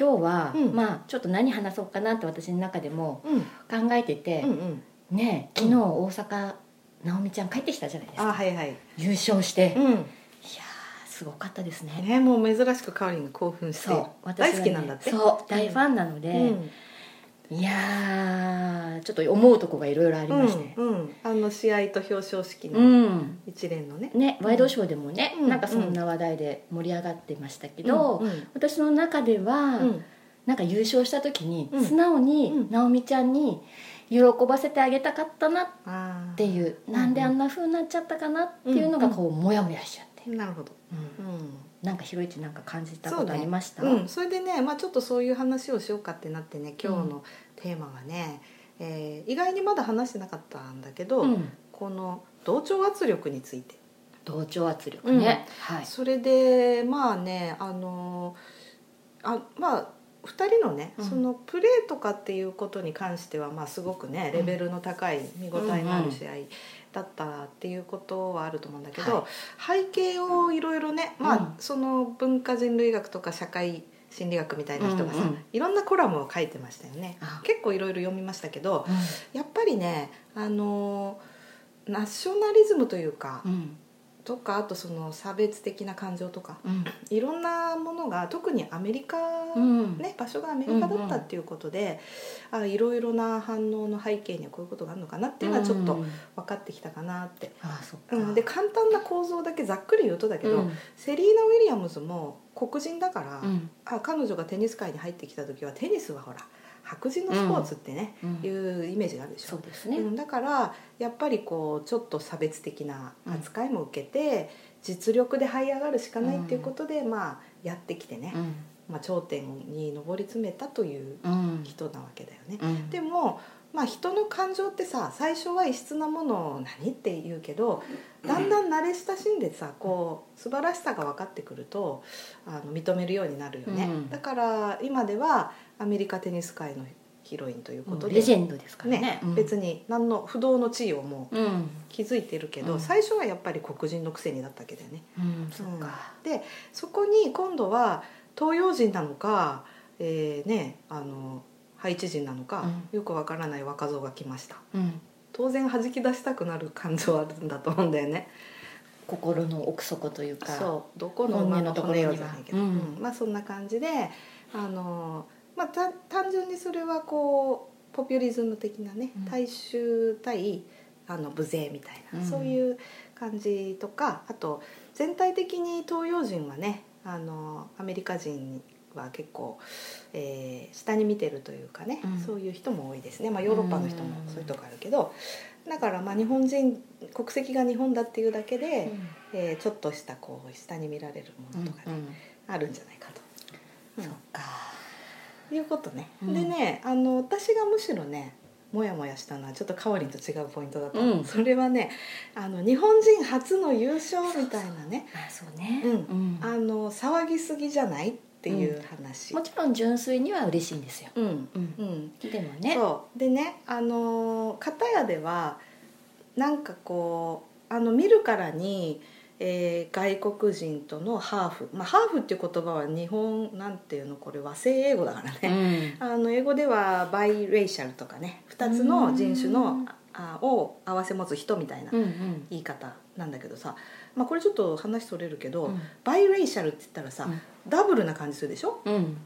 今日は、うんまあちょっと何話そうかなって私の中でもうん、考えてて、うん、うん。ね昨日大阪直美ちゃん帰ってきたじゃないですあ、かはい、はい。優勝して、いやうん。ーすごかったですねね、もう珍しくカーリンが興奮して。そう大好きなんだって。そう大ファンなので、うん。いやーちょっと思うとこがいろいろありまして。うん、うん、あの試合と表彰式うのん、一連のね。ねワイドショーでもね、うん。なんかそんな話題で盛り上がってましたけど、うん、うん。私の中では、うん、なんか優勝した時に、うん。素直うにん直美ちゃんに喜ばせてあげたかったなっ。ていう、うんなんであんな風になっちゃったかなっていうのがこうモヤモヤしちゃって、なるほど。うん。うん。なんかひろいちなんか感じたことありました？うん、それでね、まあ、ちょっとそういう話をしようかってなってね、今日のテーマがね。えー意外にまだ話してなかったんだけど、うん。この同調圧力について。同調圧力ね、はい。それでまあねあのあまあ2人のね、うん。そのプレーとかっていうことに関しては、まあ、すごくねレベルの高い見応えのある試合だったっていうことはあると思うんだけど、背景をいろいろね、まあうん。その文化人類学とか社会心理学みたいな人がさ、うんうんいろんなコラムを書いてましたよね。あ。結構いろいろ読みましたけどうやっぱりねあのナショナリズムというか、んとかあとその差別的な感情とかうん。いろんなものが特にアメリカ、うん。ね、場所がアメリカだったっていうことで、あいろいろな反応の背景にはこういうことがあるのかなっていうのはちょっとうん。分かってきたかなって、あそっか、うん、で簡単な構造だけざっくり言うとだけど、うん。セリーナ・ウィリアムズも黒人だから、うん。あ彼女がテニス界に入ってきた時はテニスはほら白人のスポーツってね、うん。いうイメージがあるでしょ。そうですね、うん、だからやっぱりこうちょっと差別的な扱いも受けて、実力で這い上がるしかないっていうことで、まあやってきてね、うん。まあ、頂点に上り詰めたといううん。人なわけだよね。うん。でもまあ、人の感情ってさ最初は異質なものを何って言うけどだんだん慣れ親しんでさこう素晴らしさが分かってくるとあの認めるようになるよね、うん。だから今ではアメリカテニス界のヒロインということで、レジェンドですからね。ねうん。別に何の不動の地位をもううん、気づいてるけど、うん。最初はやっぱり黒人のくせにだったわけだよね。うん、そでそこに今度は東洋人なのか、えーね、あのハイチ人なのか、よくわからない若造が来ました。うん、当然弾き出したくなる感情はあるんだと思うんだよね。心の奥底というかそう。どこの馬の骨よじゃないけど、本音のところにはうん。まあそんな感じであの、まあ、た単純にそれはこうポピュリズム的なねうん。大衆対あの無勢みたいな、うん。そういう感じとかあと全体的に東洋人はねあのアメリカ人は結構、えー下に見てるというかね、うん。そういう人も多いですね、まあ、ヨーロッパの人もそういうとこあるけど、だからまあ日本人国籍が日本だっていうだけで、えーちょっとしたこう下に見られるものとかね、あるんじゃないかと、うん。そっか。いうことね、うん。でねあの私がむしろねモヤモヤしたのはちょっとかおりんと違うポイントだった、う。ん。それはねあの日本人初の優勝みたいなね。あそうね。うん。うん。あの騒ぎすぎじゃないっていう話、もちろん純粋には嬉しいんですよ、うん。うん。うん。でもね。でねあの片やではなんかこうあの見るからに、えー外国人とのハーフ、まあ、ハーフっていう言葉は日本なんていうのこれ和製英語だからうね、ん。あの英語ではバイレイシャルとかね。2つの人種のあを合わせ持つ人みたいなうんうん。言い方なんだけどさ、まあ、これちょっと話それるけど、うん。バイレイシャルって言ったらさ、うんダブルな感じするでしょ？うん。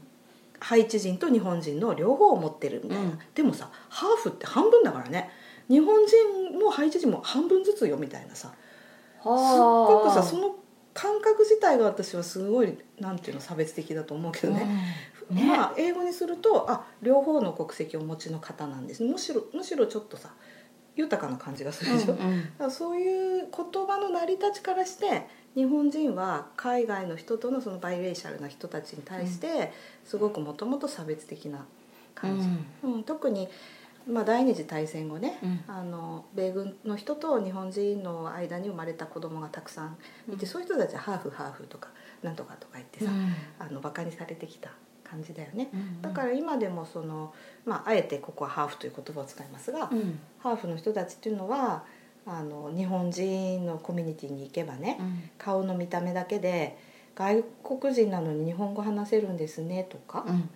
ハイチ人と日本人の両方を持ってるみたいな、うん。でもさハーフって半分だからね。日本人もハイチ人も半分ずつよみたいなさ。すっごくさその感覚自体が私はすごいなんていうの差別的だと思うけどね、うん。ね。まあ英語にするとあ両方の国籍をお持ちの方なんです。むしろむしろちょっとさ豊かな感じがするでしょ、うんうん。だからそういう言葉の成り立ちからして日本人は海外の人とのそのバイレーシャルな人たちに対してすごくもともと差別的な感じ、うん。特に、まあ、第二次大戦後ね、うん。あの米軍の人と日本人の間に生まれた子供がたくさんいて、うん。そういう人たちはハーフハーフとかなんとかとか言ってさ、あのバカにされてきた感じだよね。だから今でもその、まあ、あえてここはハーフという言葉を使いますが、うん。ハーフの人たちっていうのはあの日本人のコミュニティに行けばね、うん。顔の見た目だけで外国人なのに日本語話せるんですねとか、うん。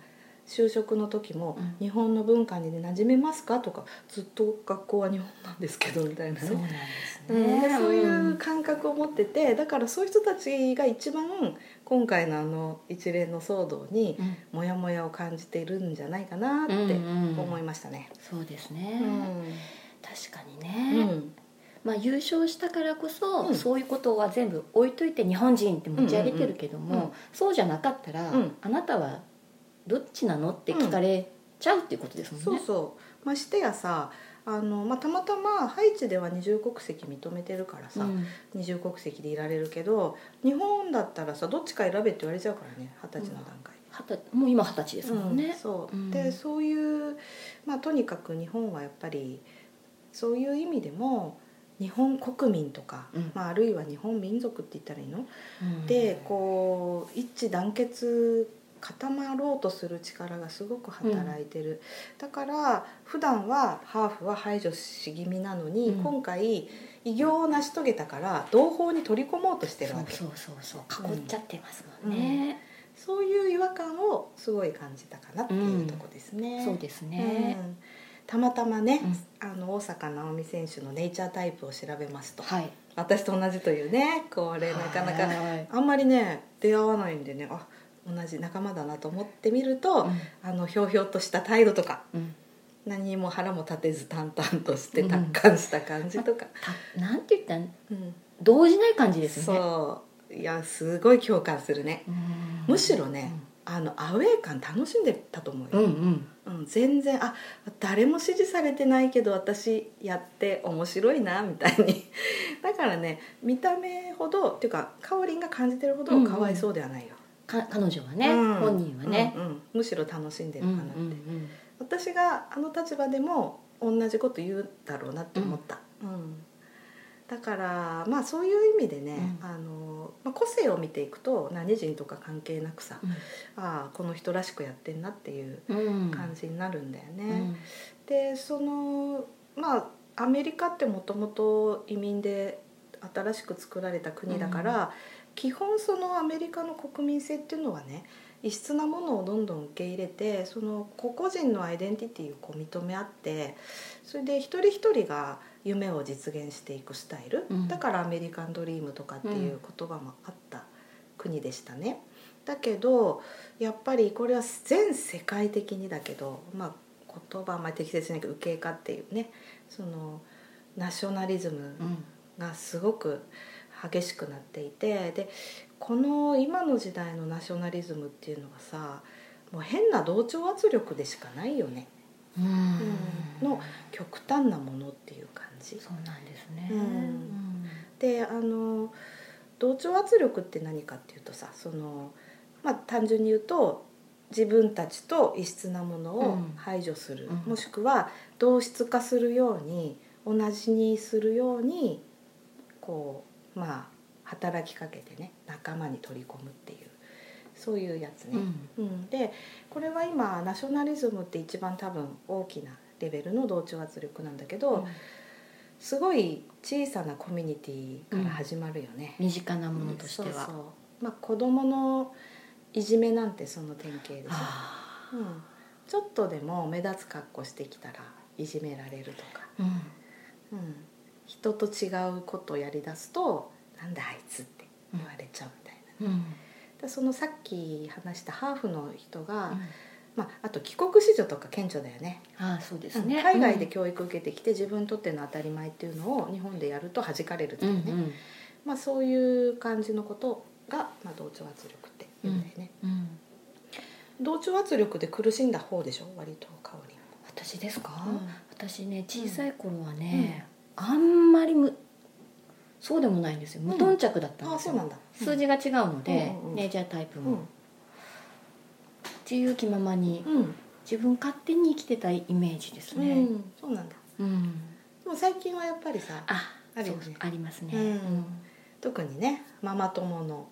就職の時もうん「日本の文化に馴染めますか?」とか「ずっと学校は日本なんですけど」みたいなね。そうなんですね。そういう感覚を持っててだからそういう人たちが一番今回のあの一連の騒動にうん。モヤモヤを感じているんじゃないかなってうんうん。思いましたね。そうですね。うん。確かにうねんまあ優勝したからこそうん。そういうことは全部置いといて日本人って持ち上げてるけどうんうんうんもそうじゃなかったらうん。あなたはどっちなのって聞かれちゃうっていうことですもんね。そうそう。ましてやさあの、まあ、たまたまハイチでは二重国籍認めてるからさ、うん。二重国籍でいられるけど日本だったらさどっちか選べって言われちゃうからね二十歳の段階。で。はたもう今二十歳ですもんうんねそう、うん。でそういう、まあ、とにかく日本はやっぱりそういう意味でも日本国民とか、うん。まあ、あるいは日本民族って言ったらいいの、うん。でこう一致団結固まろうとする力がすごく働いてる、だから普段はハーフは排除し気味なのに、うん。今回偉業を成し遂げたから同胞に取り込もうとしてるわけ。そうそうそう。そう囲っちゃってますもんね、そういう違和感をすごい感じたかなっていうとこですね。そうですね、うんたまたまね、あの大坂なおみ選手のネイチャータイプを調べますと。はい。私と同じというねこれなかなかはいあんまりね出会わないんでねあ同じ仲間だなと思ってみると、うん。あのひょうひょうとした態度とかうん。何にも腹も立てず淡々としてうん。達観した感じとか、たなんて言ったらうん。動じない感じですよね。そう。いやすごい共感するね、うん。むしろね、あのアウェー感楽しんでたと思うよ、うんうん。うん、全然あ誰も支持されてないけど私やって面白いなみたいに。だからね見た目ほどっていうかかおりんが感じてるほどかわいそうではないよ、か彼女はね、うん。本人はね、うんうんむしろ楽しんでるうんかなって、うん。私があの立場でも同じこと言うだろうなって思った、うんだからまあそういう意味でね、うん。あのまあ、個性を見ていくと何人とか関係なくさ、うん。ああこの人らしくやってんなっていううん。感じになるんだよね。うん。でそのまあアメリカってもともと移民で新しく作られた国だから、基本そのアメリカの国民性っていうのはね異質なものをどんどん受け入れてその個々人のアイデンティティをこう認め合ってそれで一人一人が夢を実現していくスタイル、うん。だからアメリカンドリームとかっていう言葉もあった国でしたね。だけどやっぱりこれは全世界的にだけど、まあ、言葉はあんまり適切じゃないけど右傾化っていうねそのナショナリズムうん。がすごく激しくなっていてでこの今の時代のナショナリズムっていうのがさもう変な同調圧力でしかないよね、うん。うんの極端なものっていう感じ。そうなんですね、うん。であの同調圧力って何かっていうとさその、まあ、単純に言うと自分たちと異質なものをうん。排除する、うん。もしくは同質化するように同じにするようにこうまあ働きかけてね仲間に取り込むっていうそういうやつね。うん。うん、でこれは今ナショナリズムって一番多分大きなレベルの同調圧力なんだけど、すごい小さなコミュニティから始まるよね。身近なものとしては、そうそう。まあ子供のいじめなんてその典型でさ、あうん、ちょっとでも目立つ格好してきたらいじめられるとか、ーうん。うん、人と違うことをやりだすと「なんだあいつ」って言われちゃうみたいな。うん。でそのさっき話したハーフの人が、うん。まあ、あと帰国子女とか顕著だよね。ああそうですね、海外で教育受けてきて自分にとっての当たり前っていうのを日本でやると弾かれるってうんいうね、まあ、そういう感じのことが、まあ、同調圧力って言うんだよね、うん。うん。同調圧力で苦しんだ方でしょ？割と香り私ですか、うん。私ね小さい頃はね、あんまりむそうでもないんですよ。無頓着だったんですよ、ああそうなんだ、数字が違うので、うんネイチャータイプも、うん。自由気ままにうん。自分勝手に生きてたイメージですね、うん、そうなんだ。うん。でも最近はやっぱりさああるよね。ありますね、うん。特にねママ友の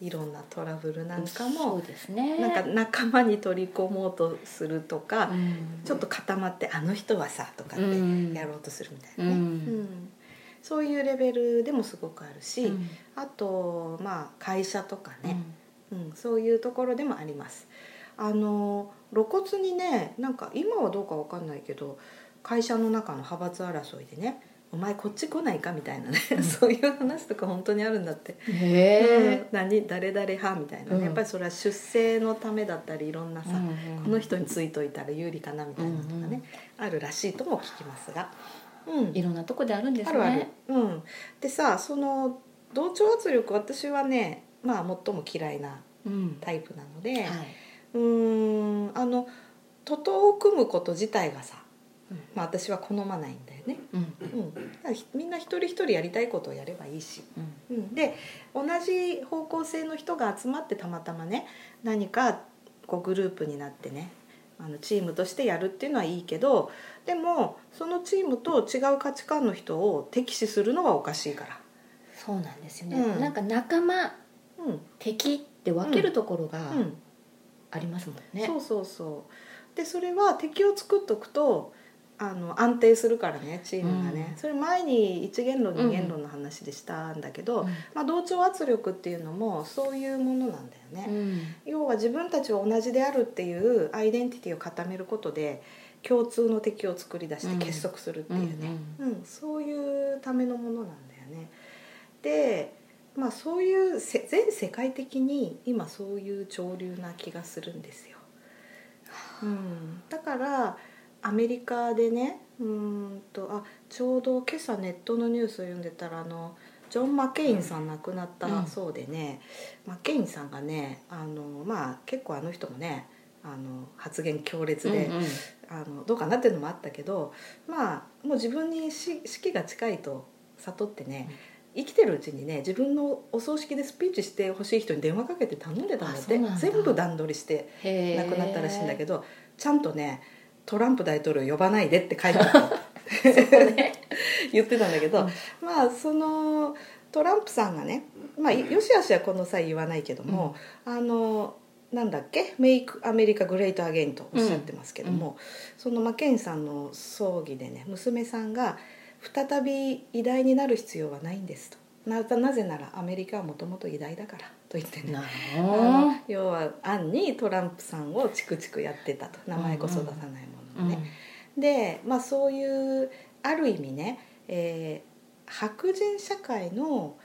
いろんなトラブルなんかそもうですね。なんか仲間に取り込もうとするとか、うん。ちょっと固まって「あの人はさ」とかってうん。やろうとするみたいなね、うん。うんそういうレベルでもすごくあるし、うん。あとまあ会社とかね、うん。そういうところでもあります。あの露骨にねなんか今はどうかわかんないけど会社の中の派閥争いでね「お前こっち来ないか」みたいなね、そういう話とか本当にあるんだって。うんへうん何誰々派みたいなね、うん。やっぱりそれは出世のためだったりいろんなえさ、この人についといたら有利かなみたいなのがね、あるらしいとも聞きますが、うん、いろんなとこであるんですね。あるある、うん、でさその同調圧力私はねまあ最も嫌いなうん。タイプなので、はい。うーんあの徒党を組むこと自体がさ、うん。まあ、私は好まないんだよね、うん。うん、みんな一人一人やりたいことをやればいいし、うん。うん、で同じ方向性の人が集まってたまたまね何かこうグループになってねあのチームとしてやるっていうのはいいけどでもそのチームと違う価値観の人を敵視するのはおかしいから。そうなんですよね、うん。なんか仲間うん。敵って分けるところがうん。ありますもんね、そうそうそう。でそれは敵を作っとくとあの安定するからねチームがね、うん。それ前に一元論二元論の話でしたんだけど、うん。まあ、同調圧力っていうのもそういうものなんだよね、うん。要は自分たちは同じであるっていうアイデンティティを固めることで共通の敵を作り出して結束するっていうね、うんそういうためのものなんだよね。でまあそういうせ全世界的に今そういう潮流な気がするんですよ。うん、だからアメリカでねうーんとあちょうど今朝ネットのニュースを読んでたらあのジョン・マケインさん亡くなったそうでね、マケインさんがねあのまあ結構あの人もねあの発言強烈で、うんうん。あのどうかなっていうのもあったけどまあもう自分に死死期が近いと悟ってね、生きてるうちにね自分のお葬式でスピーチしてほしい人に電話かけて頼んでたんだって。全部段取りして亡くなったらしいんだけどちゃんとねトランプ大統領呼ばないでって書いてあった。言ってたんだけど、まあそのトランプさんがねまあよしあしはこの際言わないけども、あのなんだっけ「メイクアメリカグレートアゲイン」とおっしゃってますけども、そのマケインさんの葬儀でね娘さんが「再び偉大になる必要はないんです」と。ななぜならアメリカはもともと偉大だからと言ってね。要は暗にトランプさんをチクチクやってたと。名前こそ出さないもののね、でまあそういうある意味ね、えー白人社会の、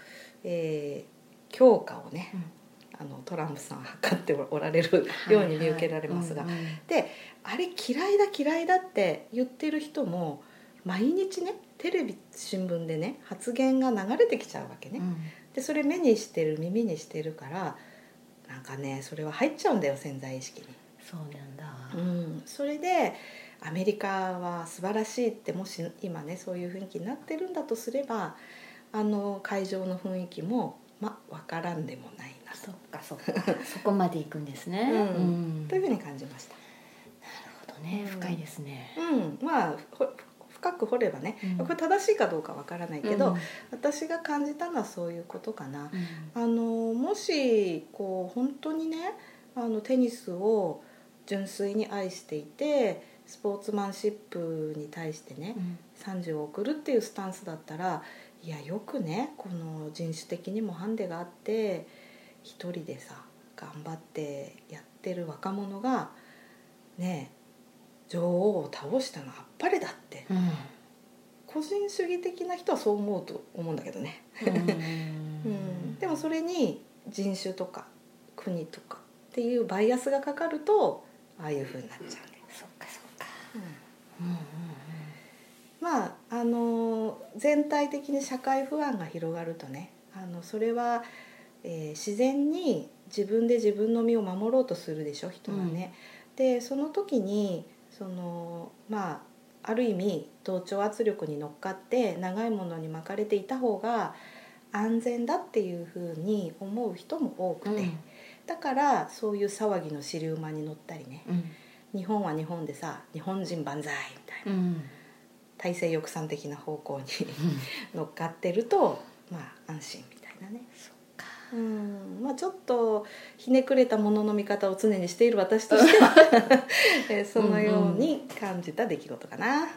えー強化をね、あのトランプさんは図っておられるように見受けられますが、であれ嫌いだ嫌いだって言ってる人も毎日ねテレビ新聞でね発言が流れてきちゃうわけね、うん。でそれ目にしてる耳にしてるからなんかねそれは入っちゃうんだよ潜在意識に。そうなんだ、うん、それでアメリカは素晴らしいってもし今ねそういう雰囲気になってるんだとすればあの会場の雰囲気もまあ分からんでもないな。そっかそっか。そこまで行くんですね、うん。うん。というふうに感じました。なるほどね、うん深いですね、うん、まあほ深く掘ればね、うん。これ正しいかどうかわからないけど、うん。私が感じたのはそういうことかな。うん。あのもしこう本当にねあのテニスを純粋に愛していてスポーツマンシップに対してねうん。賛辞を送るっていうスタンスだったらいやよくねこの人種的にもハンデがあって一人でさ頑張ってやってる若者がね女王を倒したのはあっぱれだってうん。個人主義的な人はそう思うと思うんだけどね。うん、でもそれに人種とか国とかっていうバイアスがかかるとああいう風になっちゃうね、そっかそっか。うん。うんうんまああの全体的に社会不安が広がるとねあのそれは、えー自然に自分で自分の身を守ろうとするでしょ人はね。でその時にそのまあある意味同調圧力に乗っかって長いものに巻かれていた方が安全だっていうふうに思う人も多くて、うん。だからそういう騒ぎの尻馬に乗ったりね。うん。日本は日本でさ日本人万歳みたいな、うん。体制抑散的な方向に 乗っかってるとまあ安心みたいなね。そっか。うんまあちょっとひねくれたものの見方を常にしている私としては えーそのように感じた出来事かな。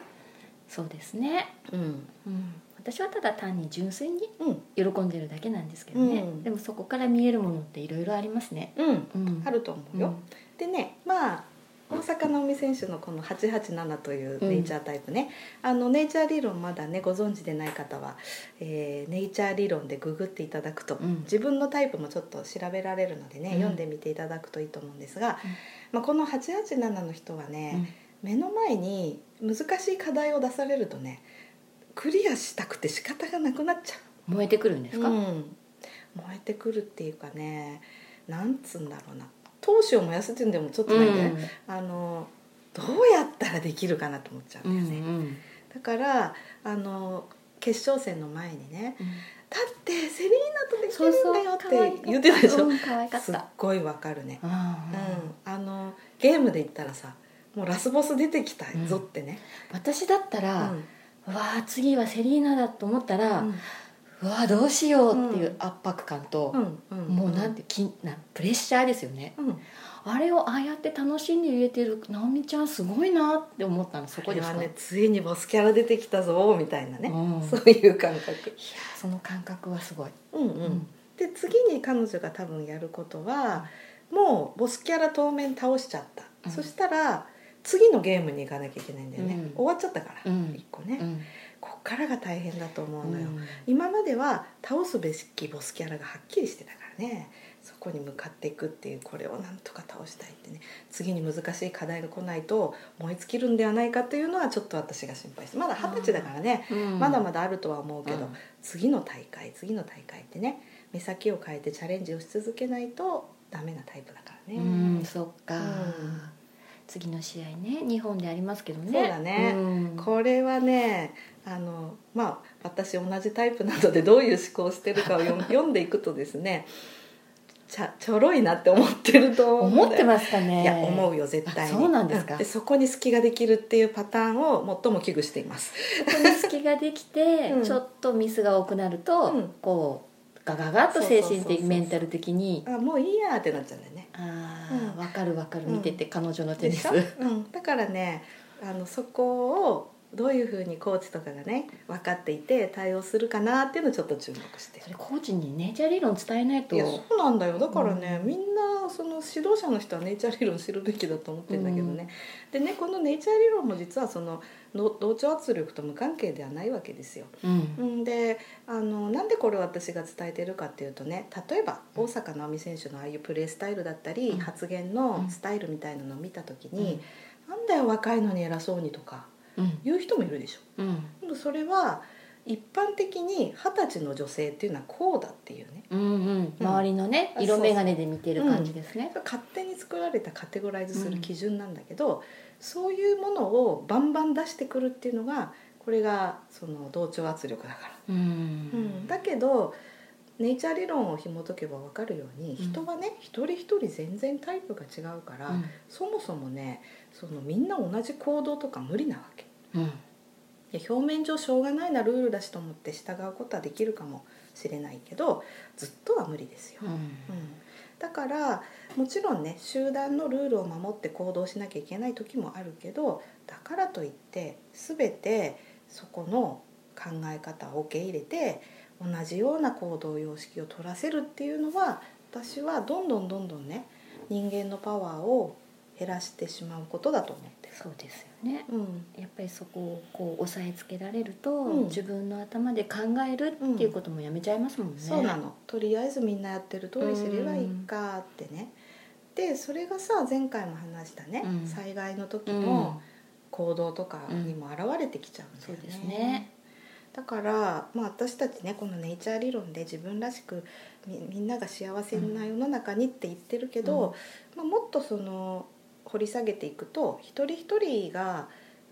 そうですね、うん。うん、私はただ単に純粋にうん。喜んでるだけなんですけどね、うん。でもそこから見えるものっていろいろありますね、うん。うん、あると思うよ、でねまあ大坂なおみ選手のこの887というネイチャータイプね、あのネイチャー理論まだねご存知でない方は、えーネイチャー理論でググっていただくと、うん。自分のタイプもちょっと調べられるのでね、うん。読んでみていただくといいと思うんですが、まあ、この887の人はうん。ね、目の前に難しい課題を出されるとねクリアしたくて仕方がなくなっちゃう。燃えてくるんですか、うん、燃えてくるっていうかねなんつうんだろうな闘志を燃やすっていうんでもちょっとないんだよね、あのどうやったらできるかなと思っちゃううんんだよね、うんだからあの決勝戦の前にねうん「だってセリーナとできるんだよ」って言ってたでしょ、うんすった。ごいわかるね、あうんーあのゲームで言ったらさもうラスボス出てきたぞってね、私だったうら、ん。うわあ次はセリーナだと思ったら、ううんわあどうしようっていう圧迫感と、もうなんてきなプレッシャーですよね。うん。あれをああやって楽しんで言えてる直美ちゃんすごいなって思ったのそこですか、これはねついにボスキャラ出てきたぞみたいなね、うん。そういう感覚。いやその感覚はすごい、うんうん、うん。で次に彼女が多分やることはもうボスキャラ当面倒しちゃった、うん。そしたら次のゲームに行かなきゃいけないんだよね、うん。終わっちゃったから、うん。一個ね、うんこっからが大変だと思うのよ、うん。今までは倒すべきボスキャラがはっきりしてたからね。そこに向かっていくっていうこれをなんとか倒したいってね。次に難しい課題が来ないと燃え尽きるんではないかというのはちょっと私が心配してまだ二十歳だからね、うん。まだまだあるとは思うけど、うん。次の大会次の大会ってね目先を変えてチャレンジをし続けないとダメなタイプだからね、うんそっか、うん次の試合ね日本でありますけどね。そうだね。うん。これはねあのまあ私同じタイプなのでどういう思考をしてるかを読 読んでいくとですねちゃちょろいなって思ってると思ってますかね。いや思うよ絶対そうなんですか。でそこに隙ができるっていうパターンを最も危惧しています。そこに隙ができて、うん。ちょっとミスが多くなると、うん。こうガガガッと精神的メンタル的に。あもういいやってなっちゃうんだよね。ああ、うん。わかるわかる。見てて、彼女のテニス。うん、だからねあのそこをどういうふうにコーチとかがね分かっていて対応するかなっていうのをちょっと注目してそれコーチにネイチャー理論伝えないと。いやそうなんだよ。だからね、うん。みんなその指導者の人はネイチャー理論知るべきだと思ってるんだけどね、でねこのネイチャー理論も実はそのの同調圧力と無関係ではないわけですよ。うん。うん。であのなんでこれを私が伝えてるかっていうとね例えば大坂なおみ選手のああいうプレースタイルだったり、うん。発言のスタイルみたいなのを見た時に、なんだよ若いのに偉そうにとかうん。言う人もいるでしょ。うん。それは一般的に二十歳の女性っていうのはこうだっていうね。うんうん。周りのね、うん。色眼鏡で見てる感じですね、勝手に作られたカテゴライズする基準なんだけど、そういうものをバンバン出してくるっていうのがこれがその同調圧力だから。うん。うん。だけどネイチャー理論を紐解けば分かるように、うん。人はね一人一人全然タイプが違うから、うん。そもそもねそのみんな同じ行動とか無理なわけ。うんで表面上しょうがないなルールだしと思って従うことはできるかもしれないけどずっとは無理ですよ。うんうんだからもちろんね集団のルールを守って行動しなきゃいけない時もあるけどだからといって全てそこの考え方を受け入れて同じような行動様式を取らせるっていうのは私はどんどんどんどんね人間のパワーを減らしてしまうことだと思ってる。そうですよね。うん。やっぱりそこをこう押さえつけられると、うん。自分の頭で考えるっていうこともやめちゃいますもんね、そうなの。とりあえずみんなやってる通りすればいいかってね、でそれがさ前回も話したね、うん。災害の時うん。の行動とかにも現れてきちゃうんだよね、そうですね。だから、まあ、私たちねこのネイチャー理論で自分らしくみみんなが幸せな世の中にって言ってるけど、まあ、もっとその掘り下げていくと一人一人が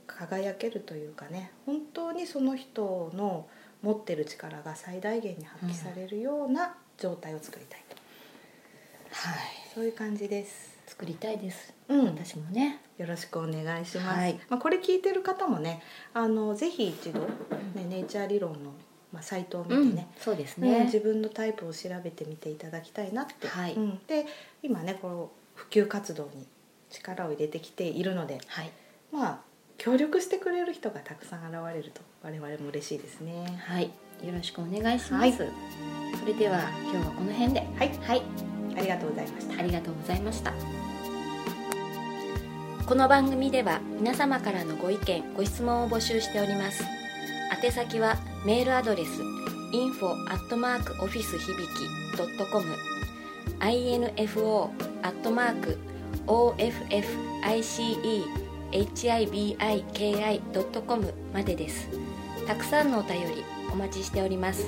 輝けるというかね本当にその人の持ってる力が最大限に発揮されるような状態を作りたいと。はい。そういう感じです。作りたいです。うん。私もね。よろしくお願いします、はい。まあ、これ聞いてる方もねあのぜひ一度、ねうん。ネイチャー理論の、まあ、サイトを見うん。てね、そうですうんね自分のタイプを調べてみていただきたいなって、はい。うん。で今ねこの普及活動に力を入れてきているのではい。まあ協力してくれる人がたくさん現れると我々も嬉しいですね。はい。よろしくお願いします、はい。それでは今日はこの辺で。はい。はい。ありがとうございました。ありがとうございました。この番組では皆様からのご意見ご質問を募集しております。宛先はメールアドレス info office 響き .com info officehibiki.com までです。たくさんのお便りお待ちしております。